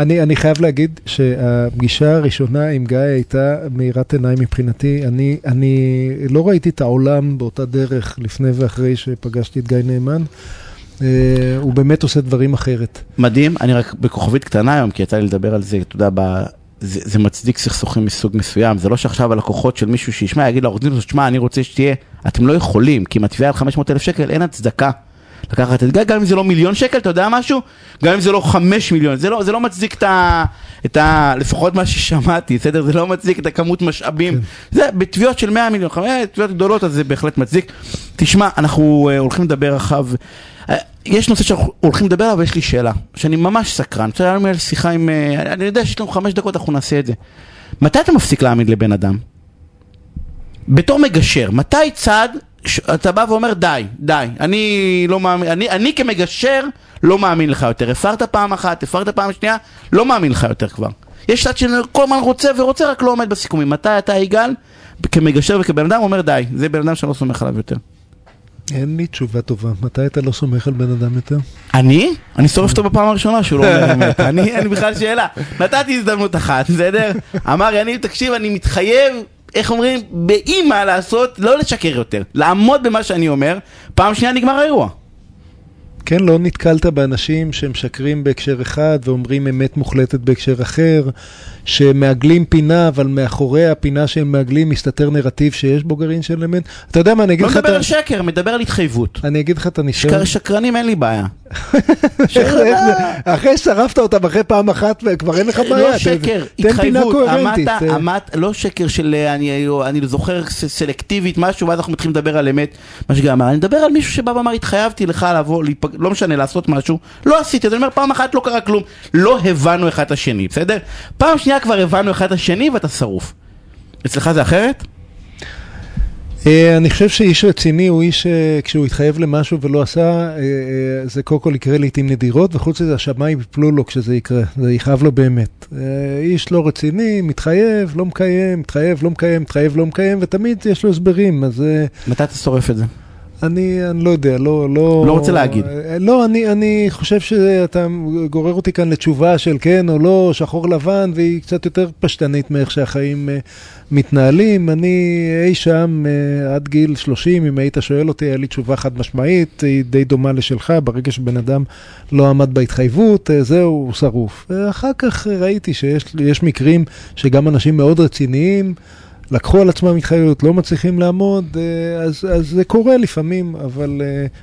אני, אני חייב להגיד שהפגישה הראשונה עם גיא הייתה מאירת עיניים מבחינתי. אני, אני לא ראיתי את העולם באותה דרך לפני ואחרי שפגשתי את גיא נאמן. Uh, הוא באמת עושה דברים אחרת. מדהים, אני רק בכוכבית קטנה היום, כי יצא לי לדבר על זה, אתה יודע, ב... זה, זה מצדיק סכסוכים מסוג מסוים, זה לא שעכשיו הלקוחות של מישהו שישמע יגיד לעורך דין, תשמע, אני רוצה שתהיה, אתם לא יכולים, כי אם התביעה על 500 אלף שקל, אין הצדקה לקחת את גיא, גם אם זה לא מיליון שקל, אתה יודע משהו? גם אם זה לא חמש מיליון, זה לא, זה לא מצדיק את ה, את ה... לפחות מה ששמעתי, בסדר? זה לא מצדיק את הכמות משאבים. כן. זה בתביעות של 100 מיליון, תביעות גדולות, אז זה בהחלט מצדיק. תשמע, אנחנו uh, הולכים לדבר רחב. Uh, יש נושא שאנחנו הולכים לדבר עליו, ויש לי שאלה, שאני ממש סקרן. בסדר, היה לי שיחה עם... Uh, אני יודע שיש לנו חמש דקות, אנחנו נעשה את זה. מתי אתה מפסיק להעמיד לבן אדם? בתור מגשר, מתי צעד אתה בא ואומר די, די, אני לא מאמין, אני, אני כמגשר לא מאמין לך יותר. הפרת פעם אחת, הפרת פעם שנייה, לא מאמין לך יותר כבר. יש צד שכל הזמן רוצה ורוצה, רק לא עומד בסיכומים. מתי אתה, יגאל, כמגשר וכבן אדם, אומר די, זה בן אדם שאני לא סומך עליו יותר. אין לי תשובה טובה. מתי אתה לא סומך על בן אדם יותר? אני? אני שורף אותו בפעם הראשונה שהוא לא אומר אמת. אני, אין בכלל שאלה. נתתי הזדמנות אחת, בסדר? אמר יניב, תקשיב, אני מתחייב איך אומרים, באימא לעשות, לא לשקר יותר, לעמוד במה שאני אומר, פעם שנייה נגמר האירוע. כן, לא נתקלת באנשים שמשקרים בהקשר אחד ואומרים אמת מוחלטת בהקשר אחר, שמעגלים פינה, אבל מאחורי הפינה שהם מעגלים מסתתר נרטיב שיש בו גרעין של אמת. אתה יודע מה, אני אגיד לא לך... לא מדבר על שקר, מדבר על התחייבות. אני אגיד לך את הניסיון. שקר, שקרנים אין לי בעיה. אחרי ששרפת אותם אחרי פעם אחת וכבר אין לך לא בעיה. לא שקר, התחייבות. עמדת, לא שקר של אני זוכר סלקטיבית משהו, ואז אנחנו מתחילים לדבר על אמת. מה שגם אני מדבר על מישהו שבא ואמר, התחייבתי לך לבוא, לא משנה, לעשות משהו, לא עשיתי, אז אני אומר, פעם אחת לא קרה כלום, לא הבנו אחד את השני, בסדר? פעם שנייה כבר הבנו אחד את השני ואתה שרוף. אצלך זה אחרת? אה, אני חושב שאיש רציני הוא איש כשהוא התחייב למשהו ולא עשה, אה, אה, זה קודם כל יקרה לעיתים נדירות, וחוץ מזה השמיים יפלו לו כשזה יקרה, זה יכאב לו באמת. איש לא רציני, מתחייב, לא מקיים, מתחייב, לא מקיים, מתחייב, לא מקיים, ותמיד יש לו הסברים, אז... מתי אתה שורף את זה? אני, אני לא יודע, לא... לא, לא רוצה להגיד. לא, אני, אני חושב שאתה גורר אותי כאן לתשובה של כן או לא, שחור לבן, והיא קצת יותר פשטנית מאיך שהחיים uh, מתנהלים. אני אי שם uh, עד גיל 30, אם היית שואל אותי, היה לי תשובה חד משמעית, היא די דומה לשלך, ברגע שבן אדם לא עמד בהתחייבות, זהו, הוא שרוף. אחר כך ראיתי שיש מקרים שגם אנשים מאוד רציניים, לקחו על עצמם התחייבות, לא מצליחים לעמוד, אה, אז, אז זה קורה לפעמים, אבל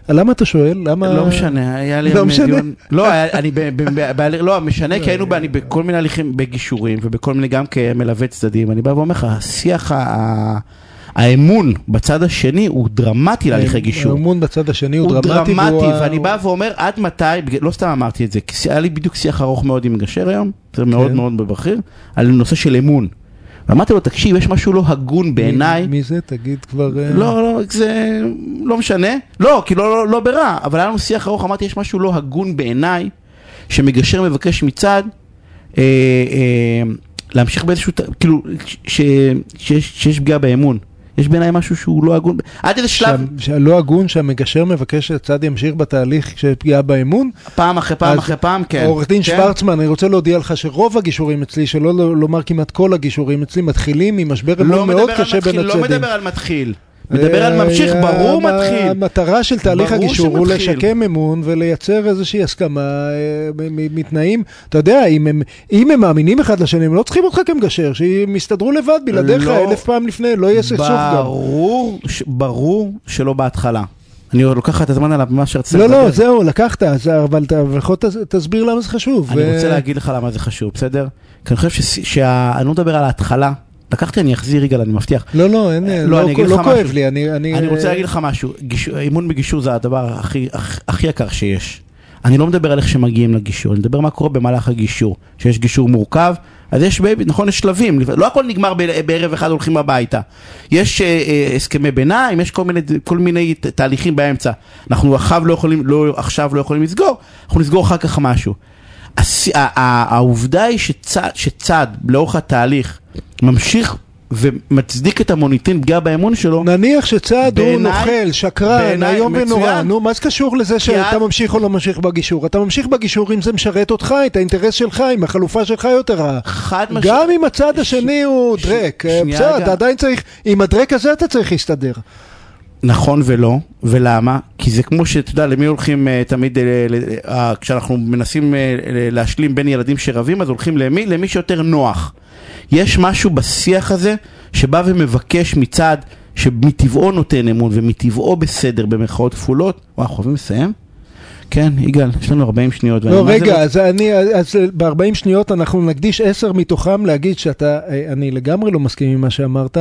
uh, למה אתה שואל? למה... לא משנה, היה לי... לא משנה. דיון... לא, אני ב, ב, ב, ב, לא, משנה, כי היינו אני בכל מיני הליכים, בגישורים, ובכל מיני, גם כמלווה צדדים, אני בא ואומר לך, השיח ה... האמון בצד השני הוא דרמטי להליכי גישור. האמון בצד השני הוא, הוא דרמטי. הוא דרמטי, ואני בא ואומר עד מתי, לא סתם אמרתי את זה, כי היה לי בדיוק שיח ארוך מאוד עם מגשר היום, זה מאוד כן. מאוד בבכיר, על נושא של אמון. ואמרתי לו, תקשיב, יש משהו לא הגון בעיניי. מי, זה? תגיד כבר... אה, לא, לא, זה לא משנה. לא, כי לא, לא, לא ברע, אבל היה לנו שיח ארוך, אמרתי, יש משהו לא הגון בעיניי, שמגשר מבקש מצד, אה, אה, להמשיך באיזשהו, כאילו, שיש פגיעה באמון. יש בעיניי משהו שהוא לא הגון, עד איזה שלב... לא הגון שהמגשר מבקש שהצד ימשיך בתהליך של פגיעה באמון? פעם אחרי פעם אחרי פעם, כן. עורך דין כן. שוורצמן, אני רוצה להודיע לך שרוב הגישורים אצלי, שלא לומר כמעט כל הגישורים אצלי, מתחילים ממשבר אמון לא מאוד קשה בין לא הצדדים. לא מדבר על מתחיל. מדבר על ממשיך, אה, ברור מתחיל. המטרה של תהליך הגישור הוא לשקם אמון ולייצר איזושהי הסכמה אה, מתנאים. אתה יודע, אם הם, אם הם מאמינים אחד לשני, הם לא צריכים אותך כמגשר, שהם יסתדרו לבד בלעדיך לא, אלף פעם לפני, לא יהיה סכסוך גם. ברור, ברור שלא בהתחלה. אני לוקח את הזמן עליו ממה שרציתי. לא, לא, זהו, לקחת, אבל לפחות תסביר למה זה חשוב. אני רוצה להגיד לך למה זה חשוב, בסדר? כי אני חושב שאני לא מדבר על ההתחלה. לקחתי, אני אחזיר רגע, אני מבטיח. לא, לא, אין, לא, לא, לא כואב לי, אני... אני, אני רוצה להגיד לך משהו, אימון בגישור זה הדבר הכי, הכי יקר שיש. אני לא מדבר על איך שמגיעים לגישור, אני מדבר מה קורה במהלך הגישור. שיש גישור מורכב, אז יש, נכון, יש שלבים, לא הכל נגמר בערב אחד הולכים הביתה. יש אה, אה, הסכמי ביניים, יש כל מיני, כל מיני תהליכים באמצע. אנחנו עכשיו לא יכולים, לא, עכשיו לא יכולים לסגור, אנחנו נסגור אחר כך משהו. העובדה היא שצד, שצד לאורך התהליך ממשיך ומצדיק את המוניטין, פגיעה באמון שלו, נניח שצעד הוא נוכל, שקרן, איום ונורא. נו, מה זה קשור לזה שאתה ממשיך או לא ממשיך בגישור? אתה ממשיך בגישור אם זה משרת אותך, את האינטרס שלך, אם החלופה שלך יותר רעה. חד משמעית. גם אם הצד השני הוא דרק, אה, בסדר. אתה עדיין צריך, עם הדרק הזה אתה צריך להסתדר. נכון ולא, ולמה? כי זה כמו שאתה יודע, למי הולכים אה, תמיד, ל- אה, כשאנחנו מנסים אה, ל- להשלים בין ילדים שרבים, אז הולכים למי? למי שיותר נוח. יש משהו בשיח הזה שבא ומבקש מצד שמטבעו נותן אמון ומטבעו בסדר במרכאות כפולות. וואי, אנחנו חייבים לסיים? כן, יגאל, יש לנו 40 שניות. לא, רגע, אז אני, אז ב-40 שניות אנחנו נקדיש 10 מתוכם להגיד שאתה, אה, אני לגמרי לא מסכים עם מה שאמרת.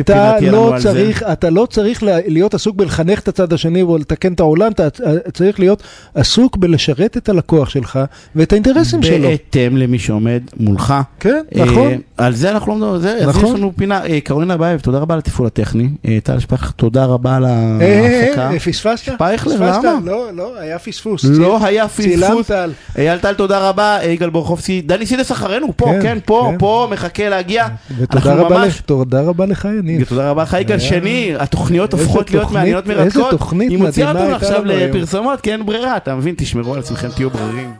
אתה לנו לא. צריך, אתה לא צריך לה- להיות עסוק בלחנך את הצד השני או לתקן את העולם, אתה אה, צריך להיות עסוק בלשרת את הלקוח שלך ואת האינטרסים שלו. בהתאם למי שעומד מולך. כן, אה, נכון. על זה אנחנו לא מדברים, זה- אז נכון. יש לנו פינה. קרולינה אבייב, תודה רבה על התפעול הטכני. טל שפך, תודה רבה על ההפקה. אה, פספסת? שפייכלר? למה? לא, לא, היה פספוס. לא היה פספוס. אייל טל, תודה רבה. יגאל בורוכובסקי, דני סידס אחרינו, פה, כן, כן, פה, כן. פה, מחכה להגיע. ותודה רבה ממש- לך, תודה רבה לך, יניב. תודה רבה לך, יגאל שני, התוכניות איזה הופכות להיות תוכנית- מעניינות איזה מרתקות. תוכנית היא מוציאה מדהימה אותנו הייתה עכשיו לנו היום. לפרסומות, כי אין ברירה, אתה מבין, תשמרו על עצמכם, תהיו ברירים.